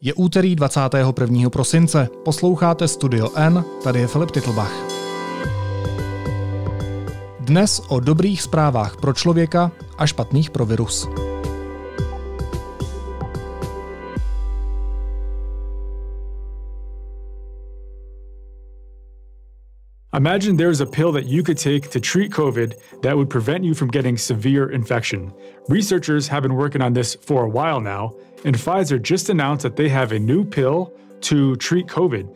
Je úterý 21. prosince. Posloucháte Studio N, tady je Filip Titlbach. Dnes o dobrých zprávách pro člověka a špatných pro virus. Imagine there's a pill that you could take to treat COVID that would prevent you from getting severe infection. Researchers have been working on this for a while now, and Pfizer just announced that they have a new pill to treat COVID.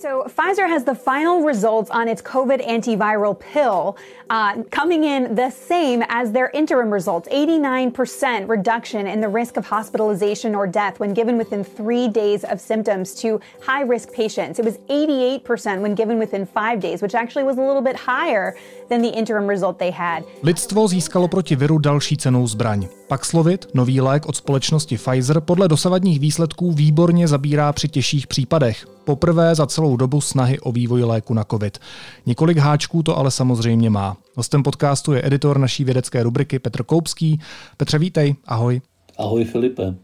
So, Pfizer has the final results on its COVID antiviral pill uh, coming in the same as their interim results 89% reduction in the risk of hospitalization or death when given within three days of symptoms to high risk patients. It was 88% when given within five days, which actually was a little bit higher than the interim result they had. Lidstvo získalo proti viru další cenou zbraň. Paxlovid, nový lék od společnosti Pfizer, podle dosavadních výsledků výborně zabírá při těžších případech. Poprvé za celou dobu snahy o vývoj léku na COVID. Několik háčků to ale samozřejmě má. Hostem podcastu je editor naší vědecké rubriky Petr Koupský. Petře, vítej, ahoj. Ahoj Filipe.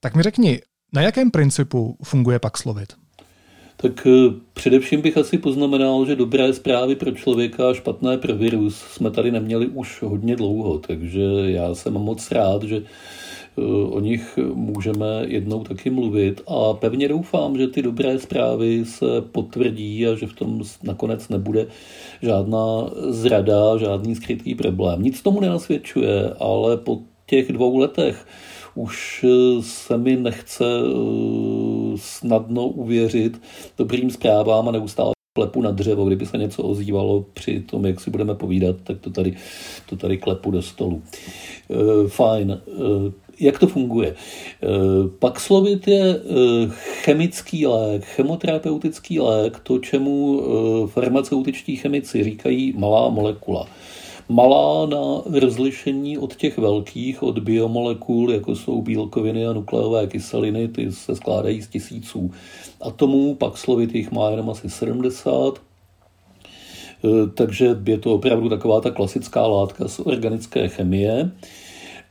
Tak mi řekni, na jakém principu funguje Paxlovid? Tak eh, především bych asi poznamenal, že dobré zprávy pro člověka a špatné pro virus jsme tady neměli už hodně dlouho, takže já jsem moc rád, že eh, o nich můžeme jednou taky mluvit a pevně doufám, že ty dobré zprávy se potvrdí a že v tom nakonec nebude žádná zrada, žádný skrytý problém. Nic tomu nenasvědčuje, ale po těch dvou letech už eh, se mi nechce snadno uvěřit dobrým zprávám a neustále klepu na dřevo. Kdyby se něco ozývalo při tom, jak si budeme povídat, tak to tady, to tady klepu do stolu. Eh, fajn. Jak to funguje? Paxlovid je chemický lék, chemoterapeutický lék, to, čemu farmaceutičtí chemici říkají malá molekula malá na rozlišení od těch velkých, od biomolekul, jako jsou bílkoviny a nukleové kyseliny, ty se skládají z tisíců atomů, pak slovit jich má jenom asi 70, e, takže je to opravdu taková ta klasická látka z organické chemie.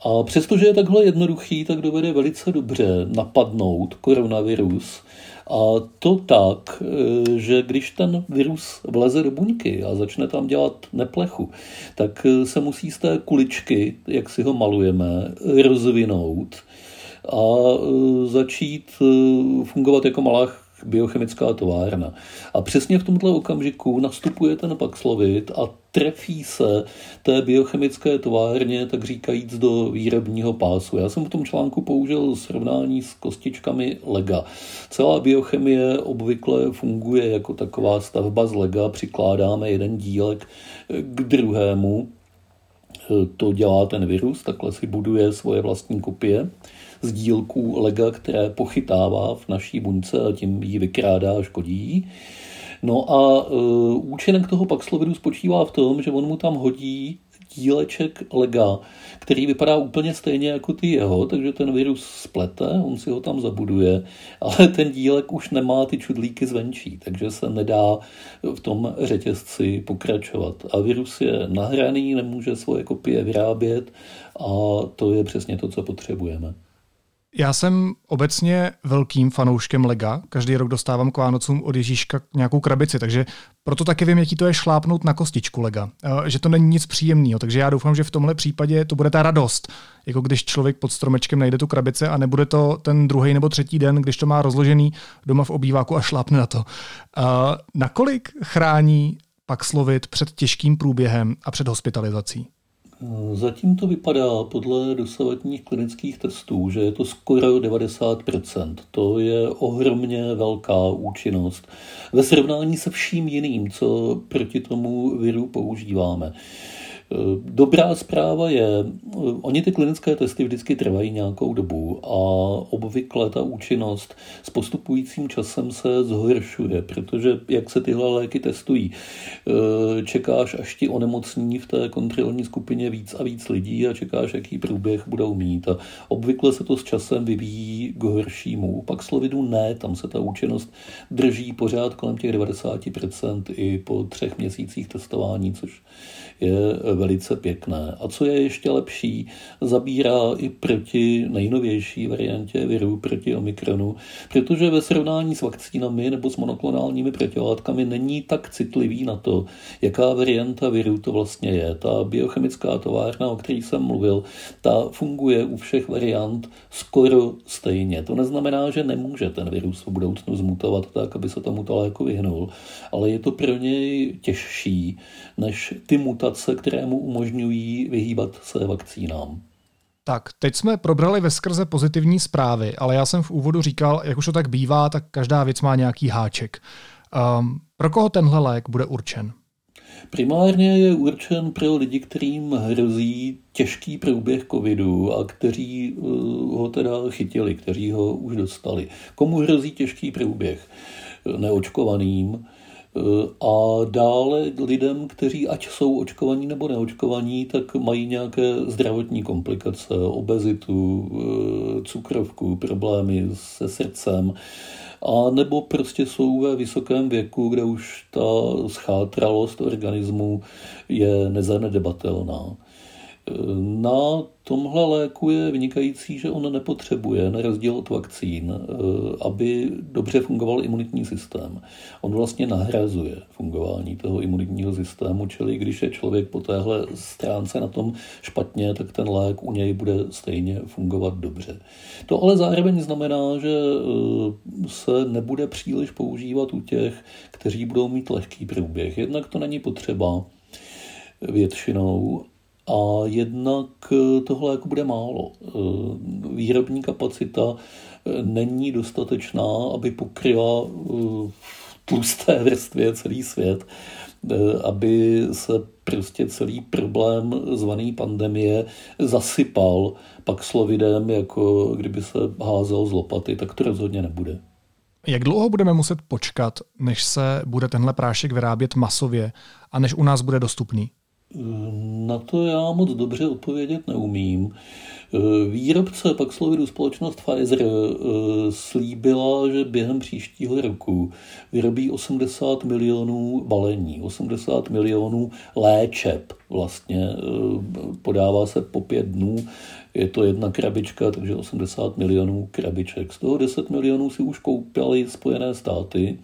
A přestože je takhle jednoduchý, tak dovede velice dobře napadnout koronavirus a to tak, e, že když ten virus vleze do buňky a začne tam dělat neplechu, tak e, se musí z té kuličky, jak si ho malujeme, rozvinout a e, začít fungovat jako malá biochemická továrna. A přesně v tomto okamžiku nastupuje ten Paxlovid a trefí se té biochemické továrně, tak říkajíc, do výrobního pásu. Já jsem v tom článku použil srovnání s kostičkami lega. Celá biochemie obvykle funguje jako taková stavba z lega, přikládáme jeden dílek k druhému, to dělá ten virus, takhle si buduje svoje vlastní kopie z dílků lega, které pochytává v naší buňce a tím ji vykrádá a škodí. No a uh, účinek toho Paxlovidu spočívá v tom, že on mu tam hodí díleček lega, který vypadá úplně stejně jako ty jeho, takže ten virus splete, on si ho tam zabuduje, ale ten dílek už nemá ty čudlíky zvenčí, takže se nedá v tom řetězci pokračovat. A virus je nahraný, nemůže svoje kopie vyrábět a to je přesně to, co potřebujeme. Já jsem obecně velkým fanouškem Lega. Každý rok dostávám k Vánocům od Ježíška nějakou krabici, takže proto taky vím, jaký to je šlápnout na kostičku Lega. Eh, že to není nic příjemného, takže já doufám, že v tomhle případě to bude ta radost. Jako když člověk pod stromečkem najde tu krabici a nebude to ten druhý nebo třetí den, když to má rozložený doma v obýváku a šlápne na to. Uh, nakolik chrání Paxlovid před těžkým průběhem a před hospitalizací? Zatím to vypadá podle dosavadních klinických testů, že je to skoro 90%. To je ohromně velká účinnost ve srovnání se vším jiným, co proti tomu viru používáme. Eh, dobrá zpráva je, eh, oni ty klinické testy vždycky trvají nějakou dobu a obvykle ta účinnost s postupujícím časem se zhoršuje, protože jak se tyhle léky testují, eh, čekáš, až ti onemocní v té kontrolní skupině víc a víc lidí a čekáš, jaký průběh budou mít. A obvykle se to s časem vyvíjí k horšímu. Pak slovidu ne, tam se ta účinnost drží pořád kolem těch 90% i po třech měsících testování, což je velice pěkné. A co je ještě lepší, zabírá i proti nejnovější variantě viru, proti Omikronu, protože ve srovnání s vakcínami nebo s monoklonálními protilátkami není tak citlivý na to, jaká varianta viru to vlastně je. Ta biochemická továrna, o které jsem mluvil, ta funguje u všech variant skoro stejně. To neznamená, že nemůže ten virus v budoucnu zmutovat tak, aby se tomuto léku vyhnul, ale je to pro něj těžší než ty mutace, které mu umožňují vyhýbat se vakcínám. Tak, teď jsme probrali ve skrze pozitivní zprávy, ale já jsem v úvodu říkal, jak už to tak bývá, tak každá věc má nějaký háček. Um, pro koho tenhle lék bude určen? Primárně je určen pro lidi, kterým hrozí těžký průběh covidu a kteří uh, ho teda chytili, kteří ho už dostali. Komu hrozí těžký průběh? Neočkovaným, a dále lidem, kteří ať jsou očkovaní nebo neočkovaní, tak mají nějaké zdravotní komplikace, obezitu, eh, cukrovku, problémy se srdcem, a nebo prostě jsou ve vysokém věku, kde už ta schátralost organismu je nezanedbatelná. Na tomhle léku je vynikající, že on nepotřebuje, na rozdíl od vakcín, eh, aby dobře fungoval imunitní systém. On vlastně nahrazuje fungování toho imunitního systému, čili když je člověk po téhle stránce na tom špatně, tak ten lék u něj bude stejně fungovat dobře. To ale zároveň znamená, že eh, se nebude příliš používat u těch, kteří budou mít lehký průběh. Jednak to není potřeba většinou a jednak eh, tohle jako bude málo. Eh, výrobní kapacita eh, není dostatečná, aby pokryla tlusté vrstvě celý svět, aby se prostě celý problém zvaný pandemie zasypal pak slovidem, jako kdyby se házel z lopaty, tak to rozhodně nebude. Jak dlouho budeme muset počkat, než se bude tenhle prášek vyrábět masově a než u nás bude dostupný? Na to já moc dobře odpovědět neumím. Výrobce Paxlovidu společnost Pfizer eh, slíbila, že během příštího roku vyrobí 80 milionů balení, 80 milionů léčeb vlastně. Eh, podává se po pět dnů, je to jedna krabička, takže 80 milionů krabiček. Z toho 10 milionů si už koupili Spojené státy.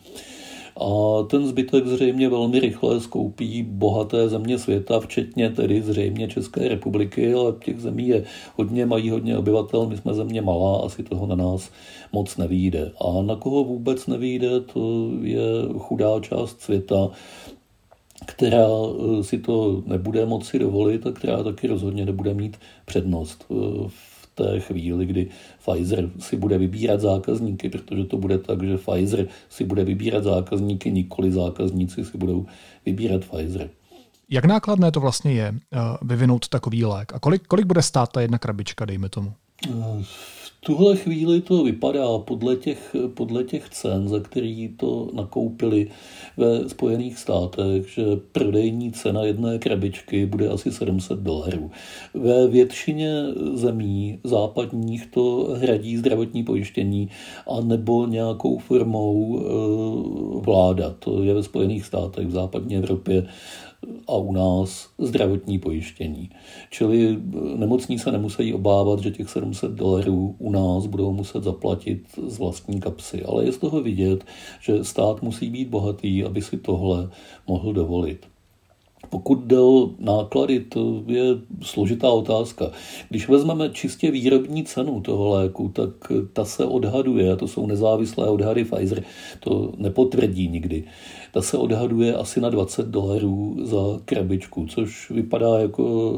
A ten zbytek zřejmě velmi rychle skoupí bohaté země světa, včetně tedy zřejmě České republiky, ale těch zemí je hodně, mají hodně obyvatel, my jsme země malá, asi toho na nás moc nevíde. A na koho vůbec nevíde, to je chudá část světa, která eh, si to nebude moci dovolit a která taky rozhodně nebude mít přednost eh, v té chvíli, kdy Pfizer si bude vybírat zákazníky, protože to bude tak, že Pfizer si bude vybírat zákazníky, nikoli zákazníci si budou vybírat Pfizer. Jak nákladné to vlastně je eh, vyvinout takový lék? A kolik, kolik bude stát ta jedna krabička, dejme tomu? Tuhle chvíli to vypadá podle těch, podle těch cen, za který to nakoupili ve Spojených státech, že prodejní cena jedné krabičky bude asi 700 dolarů. Ve většině zemí západních to hradí zdravotní pojištění a nebo nějakou formou e, vláda. To je ve Spojených státech, v západní Evropě a u nás zdravotní pojištění. Čili nemocní se nemusí obávat, že těch 700 dolarů u nás budou muset zaplatit z vlastní kapsy. Ale je z toho vidět, že stát musí být bohatý, aby si tohle mohl dovolit. Pokud jde o náklady, to je složitá otázka. Když vezmeme čistě výrobní cenu toho léku, tak ta se odhaduje, a to jsou nezávislé odhady Pfizer, to nepotvrdí nikdy, ta se odhaduje asi na 20 dolarů za krabičku, což vypadá jako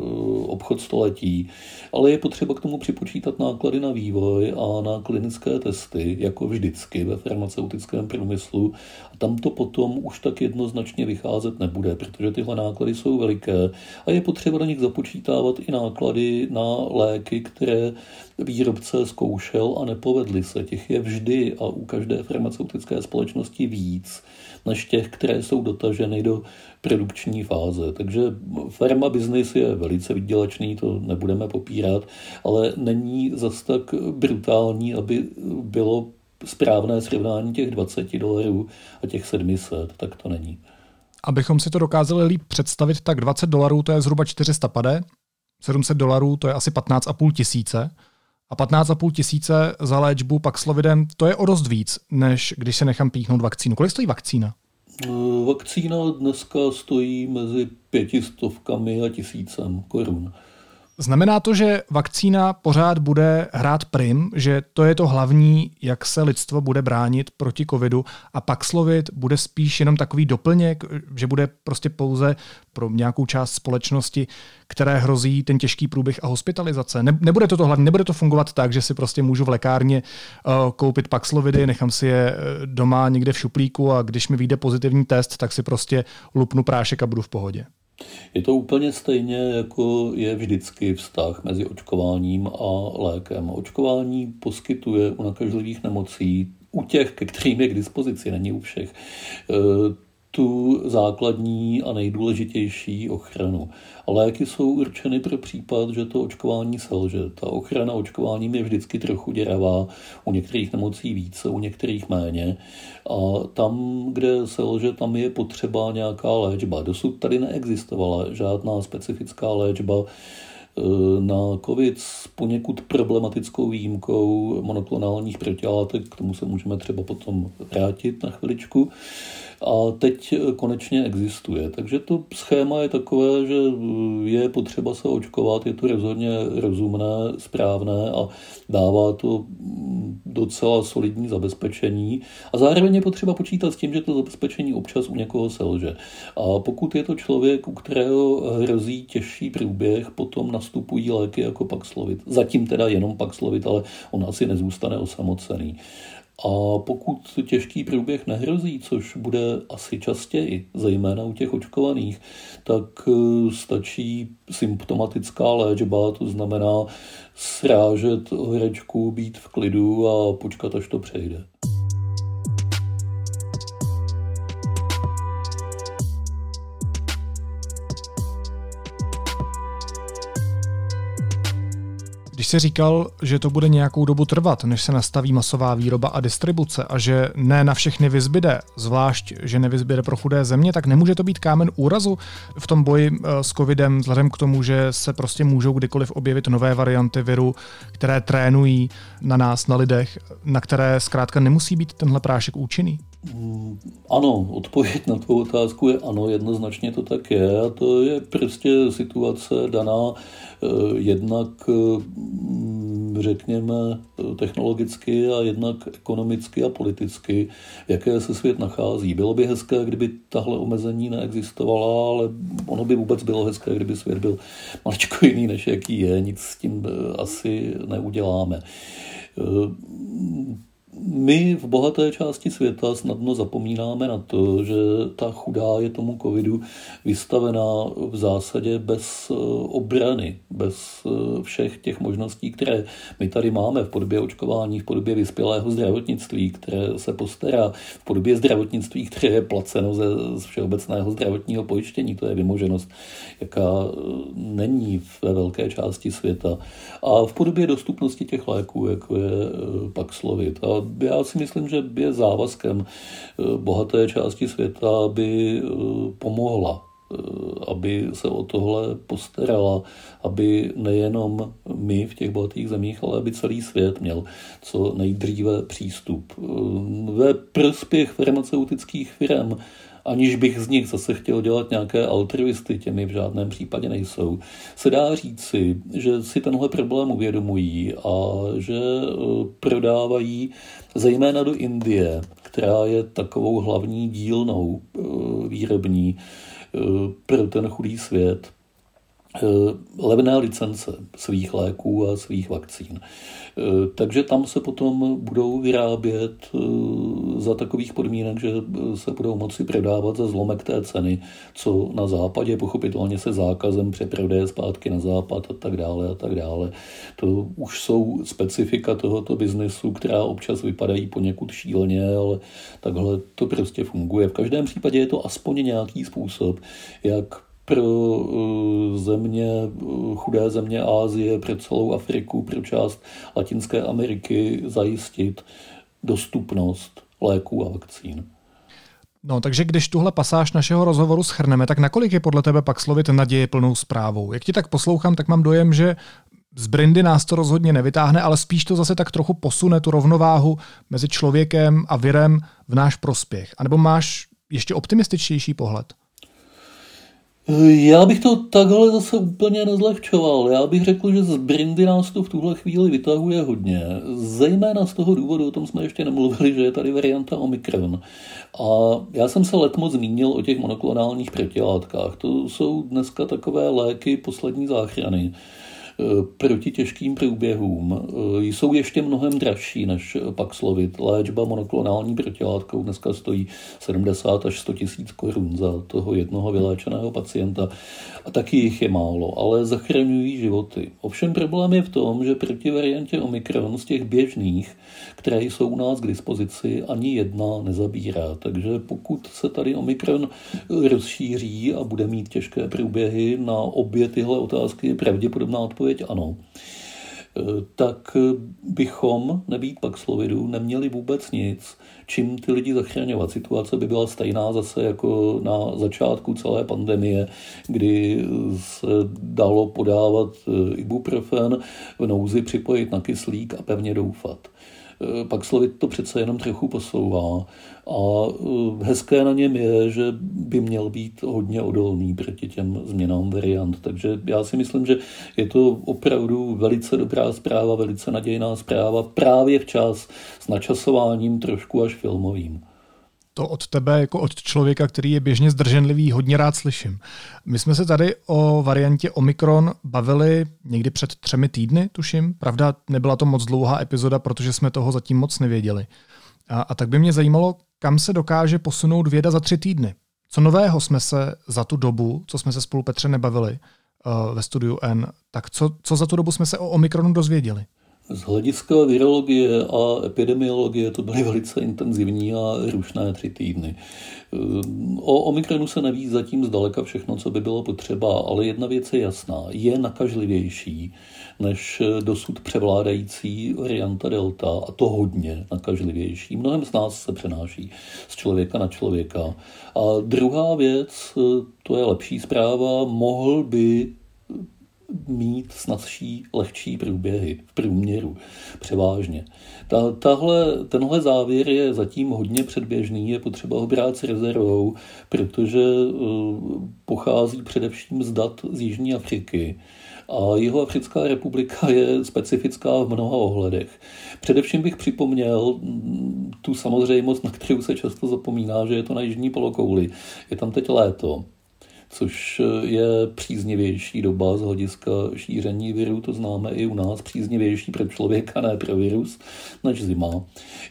obchod století, ale je potřeba k tomu připočítat náklady na vývoj a na klinické testy, jako vždycky ve farmaceutickém průmyslu. A tam to potom už tak jednoznačně vycházet nebude, protože tyhle náklady jsou veliké a je potřeba do nich započítávat i náklady na léky, které výrobce zkoušel a nepovedly se. Těch je vždy a u každé farmaceutické společnosti víc než těch, které jsou dotaženy do produkční fáze. Takže farma business je velice vydělečný, to nebudeme popírat, ale není zas tak brutální, aby bylo správné srovnání těch 20 dolarů a těch 700, tak to není. abychom si to dokázali líp představit, tak 20 dolarů to je zhruba 400 pade, 700 dolarů to je asi 15,5 tisíce a 15,5 tisíce za léčbu Paxlovidem to je o dost víc, než když se nechám píchnout vakcínu. Kolik stojí vakcína? Vakcína dneska stojí mezi pětistovkami a tisícem korun. Znamená to, že vakcína pořád bude hrát prim, že to je to hlavní, jak se lidstvo bude bránit proti covidu a Paxlovid bude spíš jenom takový doplněk, že bude prostě pouze pro nějakou část společnosti, které hrozí ten těžký průběh a hospitalizace. Ne, nebude to to hlavně, nebude to fungovat tak, že si prostě můžu v lékárně uh, koupit Paxlovidy, nechám si je eh, doma někde v šuplíku a když mi vyjde pozitivní test, tak si prostě lupnu prášek a budu v pohodě. Je to úplně stejně, jako je vždycky vztah mezi očkováním a lékem. Očkování poskytuje u nakažlivých nemocí, u těch, ke kterým je k dispozici, není u všech, tu základní a nejdůležitější ochranu. A léky jsou určeny pro případ, že to očkování selže. Ta ochrana očkováním je vždycky trochu děravá, u některých nemocí více, u některých méně. A tam, kde selže, tam je potřeba nějaká léčba. Dosud tady neexistovala žádná specifická léčba na COVID s poněkud problematickou výjimkou monoklonálních protilátek, k tomu se můžeme třeba potom vrátit na chviličku a teď konečně existuje. Takže to schéma je takové, že je potřeba se očkovat, je to rozhodně rozumné, správné a dává to docela solidní zabezpečení. A zároveň je potřeba počítat s tím, že to zabezpečení občas u někoho selže. A pokud je to člověk, u kterého hrozí těžší průběh, potom nastupují léky jako Paxlovid. Zatím teda jenom Paxlovid, ale on asi nezůstane osamocený. A pokud těžký průběh nehrozí, což bude asi častěji, zejména u těch očkovaných, tak eh, stačí symptomatická léčba, to znamená srážet horečku, být v klidu a počkat, až to přejde. Když jsi říkal, že to bude nějakou dobu trvat, než se nastaví masová výroba a distribuce a že ne na všechny vyzbyde, zvlášť, že nevyzbyde pro chudé země, tak nemůže to být kámen úrazu v tom boji eh, s covidem, vzhledem k tomu, že se prostě můžou kdykoliv objevit nové varianty viru, které trénují na nás, na lidech, na které zkrátka nemusí být tenhle prášek účinný? Mm, ano, odpověď na tvou otázku je ano, jednoznačně to tak je a to je prostě situace daná eh, jednak, mm, řekněme, technologicky a jednak ekonomicky a politicky, jaké se svět nachází. Bylo by hezké, kdyby tahle omezení neexistovala, ale ono by vůbec bylo hezké, kdyby svět byl maličko jiný, než jaký je. Nic s tím eh, asi neuděláme eh, my v bohaté části světa snadno zapomínáme na to, že ta chudá je tomu covidu vystavená v zásadě bez eh, obrany, bez eh, všech těch možností, které my tady máme v podobě očkování, v podobě vyspělého zdravotnictví, které se postará, v podobě zdravotnictví, které je placeno ze všeobecného zdravotního pojištění. To je vymoženost, jaká eh, není ve velké části světa. A v podobě dostupnosti těch léků, jako je Paxlovid. A já si myslím, že je závazkem eh, bohaté části světa, aby eh, pomohla eh, aby se o tohle postarala, aby nejenom my v těch bohatých zemích, ale aby celý svět měl co nejdříve přístup. Ve prospěch farmaceutických firm aniž bych z nich zase chtěl dělat nějaké altruisty, těmi v žádném případě nejsou, se dá říci, že si tenhle problém uvědomují a že e, prodávají zejména do Indie, která je takovou hlavní dílnou e, výrobní e, pro ten chudý svět, levné licence svých léků a svých vakcín. Eh, takže tam se potom budou vyrábět eh, za takových podmínek, že eh, se budou moci prodávat za zlomek té ceny, co na západě, pochopitelně se zákazem přeprodeje zpátky na západ a tak dále a tak dále. To už jsou specifika tohoto biznesu, která občas vypadají poněkud šíleně, ale takhle to prostě funguje. V každém případě je to aspoň nějaký způsob, jak pro eh, země, eh, chudé země Ázie, pro celou Afriku, pro část Latinské Ameriky zajistit dostupnost léků a vakcín. No, takže když tuhle pasáž našeho rozhovoru schrneme, tak nakolik je podle tebe pak slovit naděje plnou zprávou? Jak ti tak poslouchám, tak mám dojem, že z Brindy nás to rozhodně nevytáhne, ale spíš to zase tak trochu posune tu rovnováhu mezi člověkem a virem v náš prospěch. A nebo máš ještě optimističtější pohled? Já bych to takhle zase úplně nezlehčoval. Já bych řekl, že z Brindy nás to v tuhle chvíli vytahuje hodně. Zejména z toho důvodu, o tom jsme ještě nemluvili, že je tady varianta Omikron. A já jsem se letmo zmínil o těch monoklonálních protilátkách. To jsou dneska takové léky poslední záchrany. Eh, proti těžkým průběhům eh, jsou ještě mnohem dražší než Paxlovid. Léčba monoklonální protilátkou dneska stojí 70 až 100 tisíc korun za toho jednoho vyléčeného pacienta a taky jich je málo, ale zachraňují životy. Ovšem problém je v tom, že proti variantě Omikron z těch běžných, které jsou u nás k dispozici, ani jedna nezabírá. Takže pokud se tady Omikron rozšíří a bude mít těžké průběhy, na obě tyhle otázky je pravděpodobná odpověď ano. Eh, tak bychom, nebýt pak slovidu, neměli vůbec nic, čím ty lidi zachraňovat. Situace by byla stejná zase jako na začátku celé pandemie, kdy se dalo podávat eh, ibuprofen, v nouzi připojit na kyslík a pevně doufat. Eh, pak slovit to přece jenom trochu posouvá. A eh, hezké na něm je, že by měl být hodně odolný proti těm změnám variant. Takže já si myslím, že je to opravdu velice dobrá zpráva, velice nadějná zpráva právě včas s načasováním trošku až filmovým. To od tebe, jako od člověka, který je běžně zdrženlivý, hodně rád slyším. My jsme se tady o variantě Omikron bavili někdy před třemi týdny, tuším. Pravda, nebyla to moc dlouhá epizoda, protože jsme toho zatím moc nevěděli. A, a tak by mě zajímalo, kam se dokáže posunout věda za tři týdny. Co nového jsme se za tu dobu, co jsme se spolu Petře nebavili uh, ve studiu N, tak co, co za tu dobu jsme se o Omikronu dozvěděli? Z hlediska virologie a epidemiologie to byly velice intenzivní a rušné tři týdny. O Omikronu se neví zatím zdaleka všechno, co by bylo potřeba, ale jedna věc je jasná. Je nakažlivější než dosud převládající varianta Delta a to hodně nakažlivější. Mnohem z nás se přenáší z člověka na člověka. A druhá věc, to je lepší zpráva, mohl by mít snadší, lehčí průběhy v průměru, převážně. Ta, tahle, tenhle závěr je zatím hodně předběžný, je potřeba ho brát s rezervou, protože uh, pochází především z dat z Jižní Afriky. A jeho Africká republika je specifická v mnoha ohledech. Především bych připomněl mm, tu samozřejmost, na kterou se často zapomíná, že je to na jižní polokouli. Je tam teď léto což je příznivější doba z hlediska šíření viru, to známe i u nás, příznivější pro člověka, ne pro virus, než zima.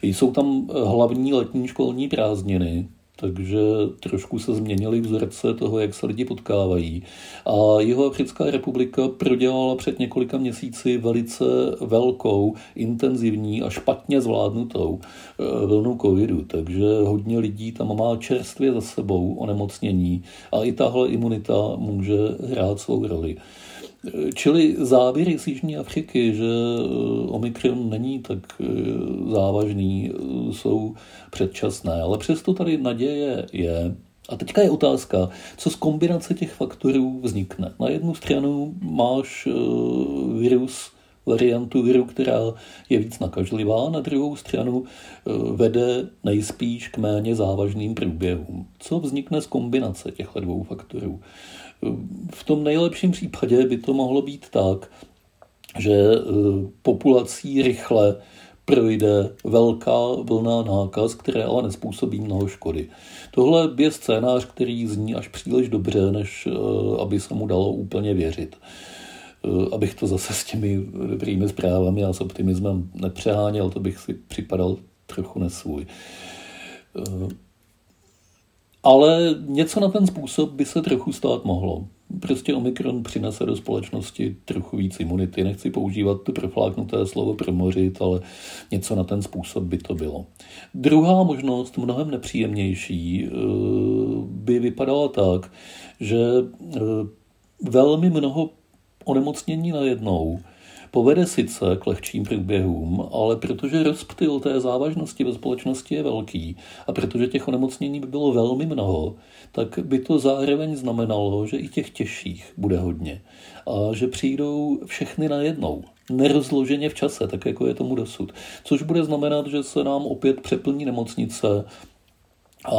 Jsou tam hlavní letní školní prázdniny, takže trošku se změnily vzorce toho, jak se lidi potkávají. A jeho Africká republika prodělala před několika měsíci velice velkou, intenzivní a špatně zvládnutou eh, vlnu covidu, takže hodně lidí tam má čerstvě za sebou onemocnění a i tahle imunita může hrát svou roli. Čili závěry z Jižní Afriky, že eh, Omikron není tak eh, závažný, eh, jsou předčasné, ale přesto tady naděje je. A teďka je otázka, co z kombinace těch faktorů vznikne. Na jednu stranu máš virus, variantu viru, která je víc nakažlivá, na druhou stranu vede nejspíš k méně závažným průběhům. Co vznikne z kombinace těchto dvou faktorů? V tom nejlepším případě by to mohlo být tak, že e, populací rychle projde velká vlna nákaz, které ale nespůsobí mnoho škody. Tohle je scénář, který zní až příliš dobře, než e, aby se mu dalo úplně věřit. E, abych to zase s těmi dobrými zprávami a s optimismem nepřeháněl, to bych si připadal trochu nesvůj. Ale něco na ten způsob by se trochu stát mohlo. Prostě Omikron přinese do společnosti trochu víc imunity. Nechci používat to profláknuté slovo promořit, ale něco na ten způsob by to bylo. Druhá možnost, mnohem nepříjemnější, eh, by vypadala tak, že eh, velmi mnoho onemocnění najednou povede sice k lehčím průběhům, ale protože rozptyl té závažnosti ve společnosti je velký a protože těch onemocnění by bylo velmi mnoho, tak by to zároveň znamenalo, že i těch těžších bude hodně a že přijdou všechny najednou nerozloženě v čase, tak jako je tomu dosud. Což bude znamenat, že se nám opět přeplní nemocnice, a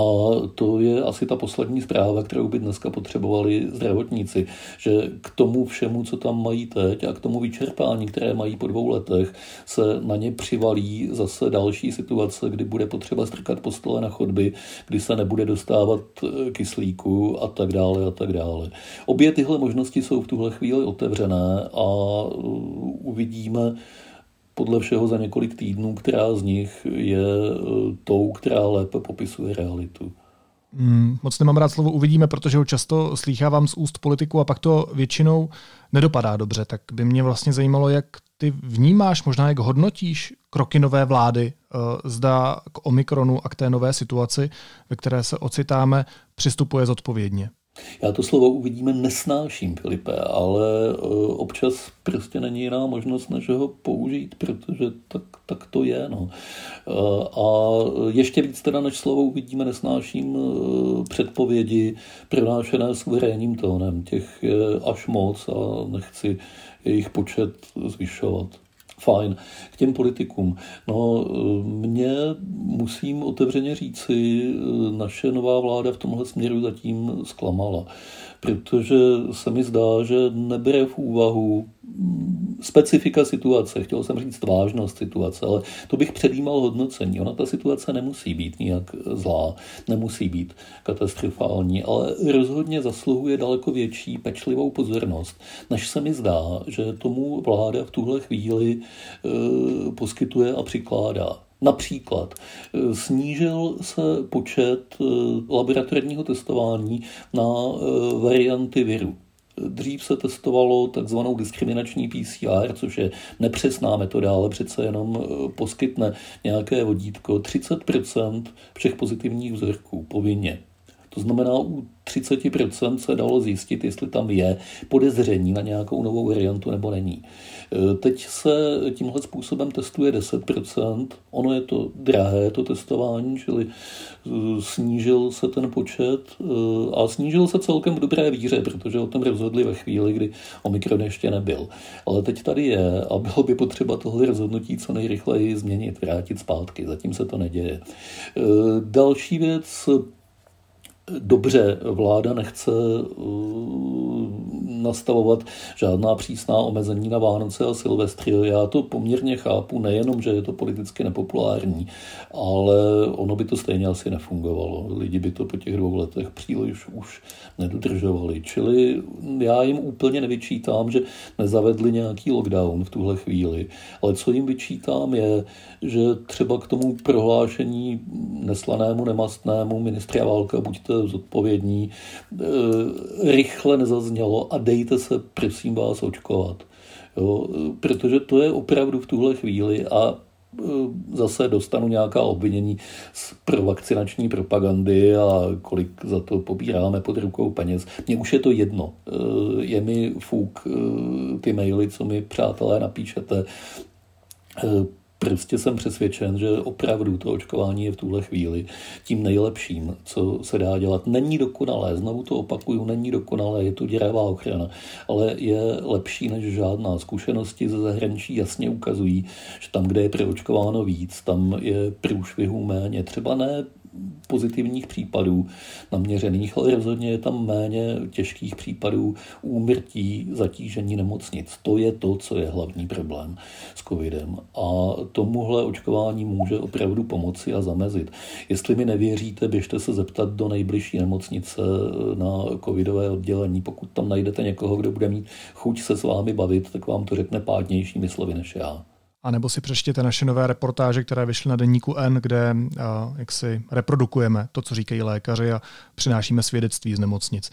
to je asi ta poslední zpráva, kterou by dneska potřebovali zdravotníci, že k tomu všemu, co tam mají teď a k tomu vyčerpání, které mají po dvou letech, se na ně přivalí zase další situace, kdy bude potřeba strkat postele na chodby, kdy se nebude dostávat eh, kyslíku a tak dále a tak dále. Obě tyhle možnosti jsou v tuhle chvíli otevřené a eh, uvidíme, podle všeho za několik týdnů, která z nich je eh, tou, která lépe popisuje realitu. Hmm, moc nemám rád slovo uvidíme, protože ho často slýchávám z úst politiku a pak to většinou nedopadá dobře. Tak by mě vlastně zajímalo, jak ty vnímáš, možná jak hodnotíš kroky nové vlády, eh, zda k Omikronu a k té nové situaci, ve které se ocitáme, přistupuje zodpovědně. Já to slovo uvidíme nesnáším, Filipe, ale eh, občas prostě není jiná možnost, než ho použít, protože tak, tak to je. No. Eh, a ještě víc teda než slovo uvidíme nesnáším eh, předpovědi pronášené suverénním tónem. Těch je až moc a nechci jejich počet zvyšovat fajn, k těm politikům. No, mě musím otevřeně říci, naše nová vláda v tomhle směru zatím zklamala protože se mi zdá, že nebere v úvahu specifika situace, chtěl jsem říct vážnost situace, ale to bych předjímal hodnocení. Ona ta situace nemusí být nijak zlá, nemusí být katastrofální, ale rozhodně zasluhuje daleko větší pečlivou pozornost, než se mi zdá, že tomu vláda v tuhle chvíli e, poskytuje a přikládá. Například eh, snížil se počet eh, laboratorního testování na eh, varianty viru. Dřív se testovalo takzvanou diskriminační PCR, což je nepřesná metoda, ale přece jenom poskytne nějaké vodítko 30% všech pozitivních vzorků povinně. To znamená, u 30% se dalo zjistit, jestli tam je podezření na nějakou novou variantu nebo není. E, teď se tímhle způsobem testuje 10%. Ono je to drahé, to testování, čili e, snížil se ten počet e, a snížil se celkem v dobré víře, protože o tom rozhodli ve chvíli, kdy Omikron ještě nebyl. Ale teď tady je a bylo by potřeba tohle rozhodnutí co nejrychleji změnit, vrátit zpátky. Zatím se to neděje. Další věc, dobře, vláda nechce uh, nastavovat žádná přísná omezení na Vánoce a Silvestry. Já to poměrně chápu, nejenom, že je to politicky nepopulární, ale ono by to stejně asi nefungovalo. Lidi by to po těch dvou letech příliš už nedodržovali. Čili já jim úplně nevyčítám, že nezavedli nějaký lockdown v tuhle chvíli, ale co jim vyčítám je, že třeba k tomu prohlášení neslanému, nemastnému ministra Válka buďte zodpovědní, e, rychle nezaznělo a dejte se, prosím vás, očkovat. Jo, protože to je opravdu v tuhle chvíli a e, zase dostanu nějaká obvinění z provakcinační propagandy a kolik za to pobíráme pod rukou peněz. Mně už je to jedno. E, je mi fuk ty maily, co mi přátelé napíšete Prostě jsem přesvědčen, že opravdu to očkování je v tuhle chvíli tím nejlepším, co se dá dělat. Není dokonalé, znovu to opakuju, není dokonalé, je to děravá ochrana, ale je lepší než žádná. Zkušenosti ze zahraničí jasně ukazují, že tam, kde je proočkováno víc, tam je průšvihů méně. Třeba ne pozitivních případů naměřených, ale rozhodně je tam méně těžkých případů úmrtí, zatížení nemocnic. To je to, co je hlavní problém s covidem. A tomuhle očkování může opravdu pomoci a zamezit. Jestli mi nevěříte, běžte se zeptat do nejbližší nemocnice na covidové oddělení. Pokud tam najdete někoho, kdo bude mít chuť se s vámi bavit, tak vám to řekne pádnějšími slovy než já. A nebo si přečtěte naše nové reportáže, které vyšly na denníku N, kde uh, jak si reprodukujeme to, co říkají lékaři a přinášíme svědectví z nemocnic.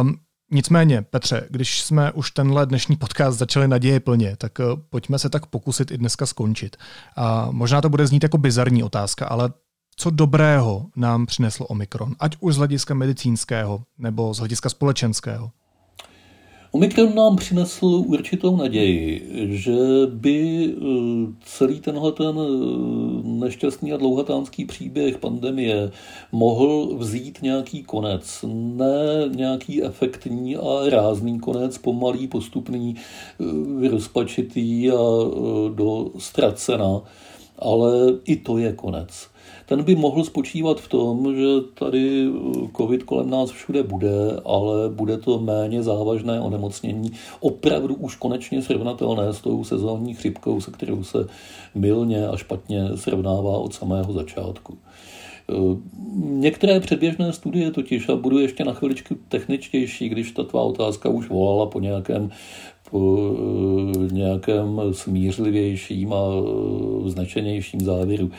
Um, Nicméně, Petře, když jsme už tenhle dnešní podcast začali naděje plně, tak uh, pojďme se tak pokusit i dneska skončit. A možná to bude znít jako bizarní otázka, ale co dobrého nám přinesl Omikron, ať už z hlediska medicínského nebo z hlediska společenského? Omikron nám přinesl určitou naději, že by eh, celý tenhle ten eh, nešťastný a dlouhatánský příběh pandemie mohl vzít nějaký konec. Ne nějaký efektní a rázný konec, pomalý, postupný, eh, rozpačitý a do ztracena, ale i to je konec ten by mohl spočívat v tom, že tady eh, covid kolem nás všude bude, ale bude to méně závažné onemocnění, opravdu už konečně srovnatelné s tou sezónní chřipkou, se kterou se milně a špatně srovnává od samého začátku. Eh, některé předběžné studie totiž, a budu ještě na chviličku techničtější, když ta tvá otázka už volala po nějakém po eh, nějakém smířlivějším a značenějším závěru.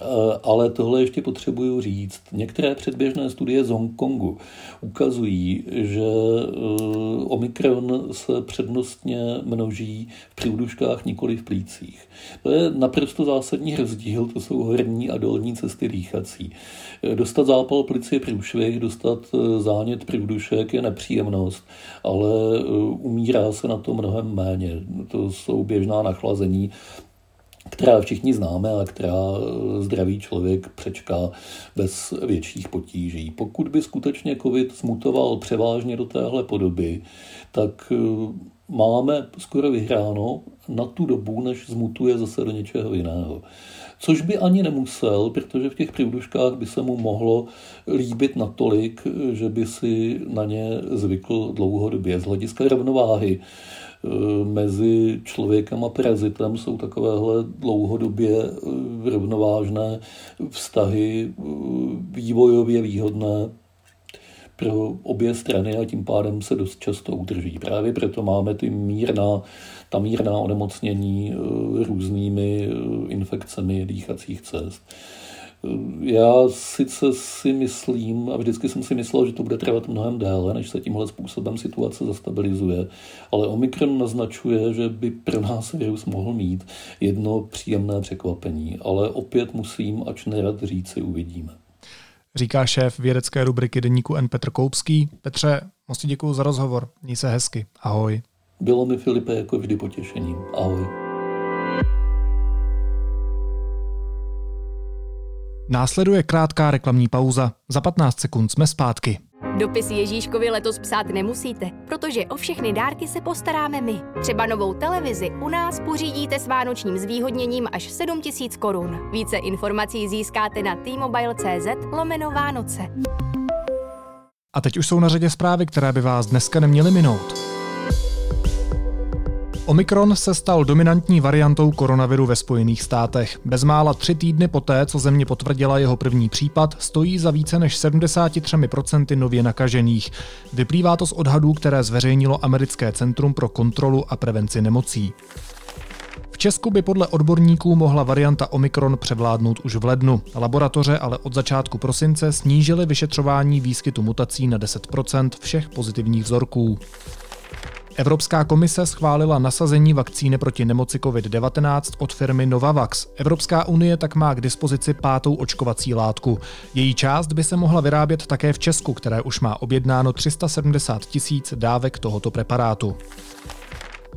Eh, ale tohle ještě potřebuju říct. Některé předběžné studie z Hongkongu ukazují, že eh, Omikron se přednostně množí v průduškách, nikoli v plících. To je naprosto zásadní rozdíl, to jsou horní a dolní cesty dýchací. Eh, dostat zápal plici je průšvih, dostat zánět průdušek je nepříjemnost, ale umírá se na to mnohem méně. To jsou běžná nachlazení která všichni známe a která eh, zdravý člověk přečká bez větších potíží. Pokud by skutečně COVID smutoval převážně do téhle podoby, tak eh, máme skoro vyhráno na tu dobu, než zmutuje zase do něčeho jiného. Což by ani nemusel, protože v těch průduškách by se mu mohlo líbit natolik, že by si na ně zvykl dlouhodobě. Z hlediska rovnováhy Eh, mezi člověkem a parazitem jsou takovéhle dlouhodobě eh, rovnovážné vztahy eh, vývojově výhodné pro obě strany a tím pádem se dost často udrží. Právě proto máme ty mírná, ta mírná onemocnění různými infekcemi dýchacích cest. Já sice si myslím, a vždycky jsem si myslel, že to bude trvat mnohem déle, než se tímhle způsobem situace zastabilizuje, ale Omikron naznačuje, že by pro nás virus mohl mít jedno příjemné překvapení, ale opět musím, ač nerad říci, uvidíme. Říká šéf vědecké rubriky deníku N. Petr Koupský. Petře, moc ti děkuji za rozhovor. Měj se hezky. Ahoj. Bylo mi, Filipe, jako vždy potěšením. Ahoj. Následuje krátká reklamní pauza. Za 15 sekund jsme zpátky. Dopis Ježíškovi letos psát nemusíte, protože o všechny dárky se postaráme my. Třeba novou televizi u nás pořídíte s vánočním zvýhodněním až 7000 korun. Více informací získáte na t-mobile.cz lomeno Vánoce. A teď už jsou na řadě zprávy, které by vás dneska neměly minout. Omikron se stal dominantní variantou koronaviru ve Spojených státech. Bezmála tři týdny poté, co země potvrdila jeho první případ, stojí za více než 73% nově nakažených. Vyplývá to z odhadů, které zveřejnilo Americké centrum pro kontrolu a prevenci nemocí. V Česku by podle odborníků mohla varianta Omikron převládnout už v lednu. Laboratoře ale od začátku prosince snížily vyšetřování výskytu mutací na 10% všech pozitivních vzorků. Evropská komise schválila nasazení vakcíny proti nemoci COVID-19 od firmy Novavax. Evropská unie tak má k dispozici pátou očkovací látku. Její část by se mohla vyrábět také v Česku, které už má objednáno 370 tisíc dávek tohoto preparátu.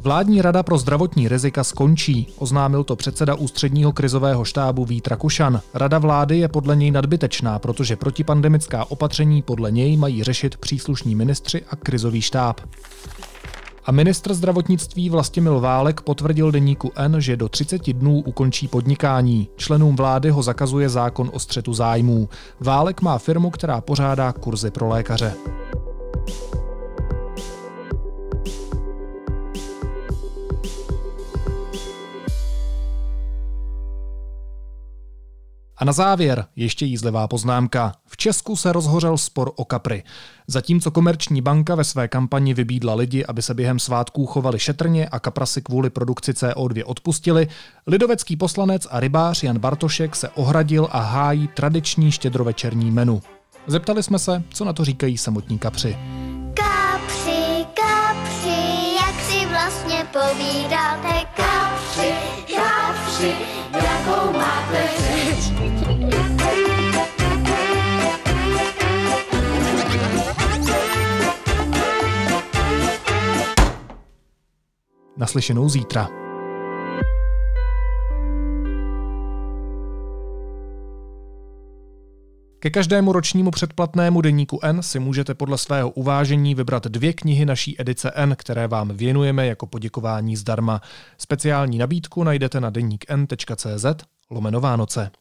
Vládní rada pro zdravotní rizika skončí, oznámil to předseda ústředního krizového štábu Vít Rakušan. Rada vlády je podle něj nadbytečná, protože protipandemická opatření podle něj mají řešit příslušní ministři a krizový štáb. A ministr zdravotnictví Vlastimil Válek potvrdil deníku N, že do 30 dnů ukončí podnikání. Členům vlády ho zakazuje zákon o střetu zájmů. Válek má firmu, která pořádá kurzy pro lékaře. A na závěr ještě jízlivá poznámka. V Česku se rozhořel spor o kapry. Zatímco Komerční banka ve své kampani vybídla lidi, aby se během svátků chovali šetrně a kaprasy kvůli produkci CO2 odpustili, lidovecký poslanec a rybář Jan Bartošek se ohradil a hájí tradiční štědrovečerní menu. Zeptali jsme se, co na to říkají samotní kapři. Kapři, kapři, jak si vlastně povídáte, kapři, kapři, jakou máte Naslyšenou zítra. Ke každému ročnímu předplatnému deníku N si můžete podle svého uvážení vybrat dvě knihy naší edice N, které vám věnujeme jako poděkování zdarma. Speciální nabídku najdete na deníkn.cz lomeno Vánoce.